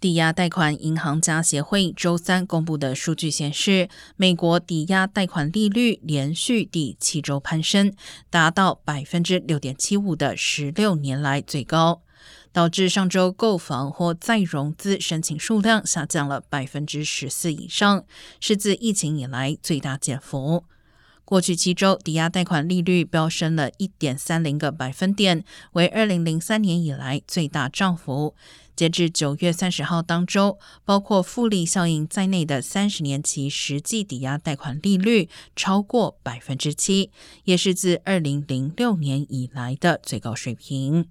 抵押贷款银行家协会周三公布的数据显示，美国抵押贷款利率连续第七周攀升，达到百分之六点七五的十六年来最高，导致上周购房或再融资申请数量下降了百分之十四以上，是自疫情以来最大减幅。过去七周，抵押贷款利率飙升了一点三零个百分点，为二零零三年以来最大涨幅。截至九月三十号当周，包括复利效应在内的三十年期实际抵押贷款利率超过百分之七，也是自二零零六年以来的最高水平。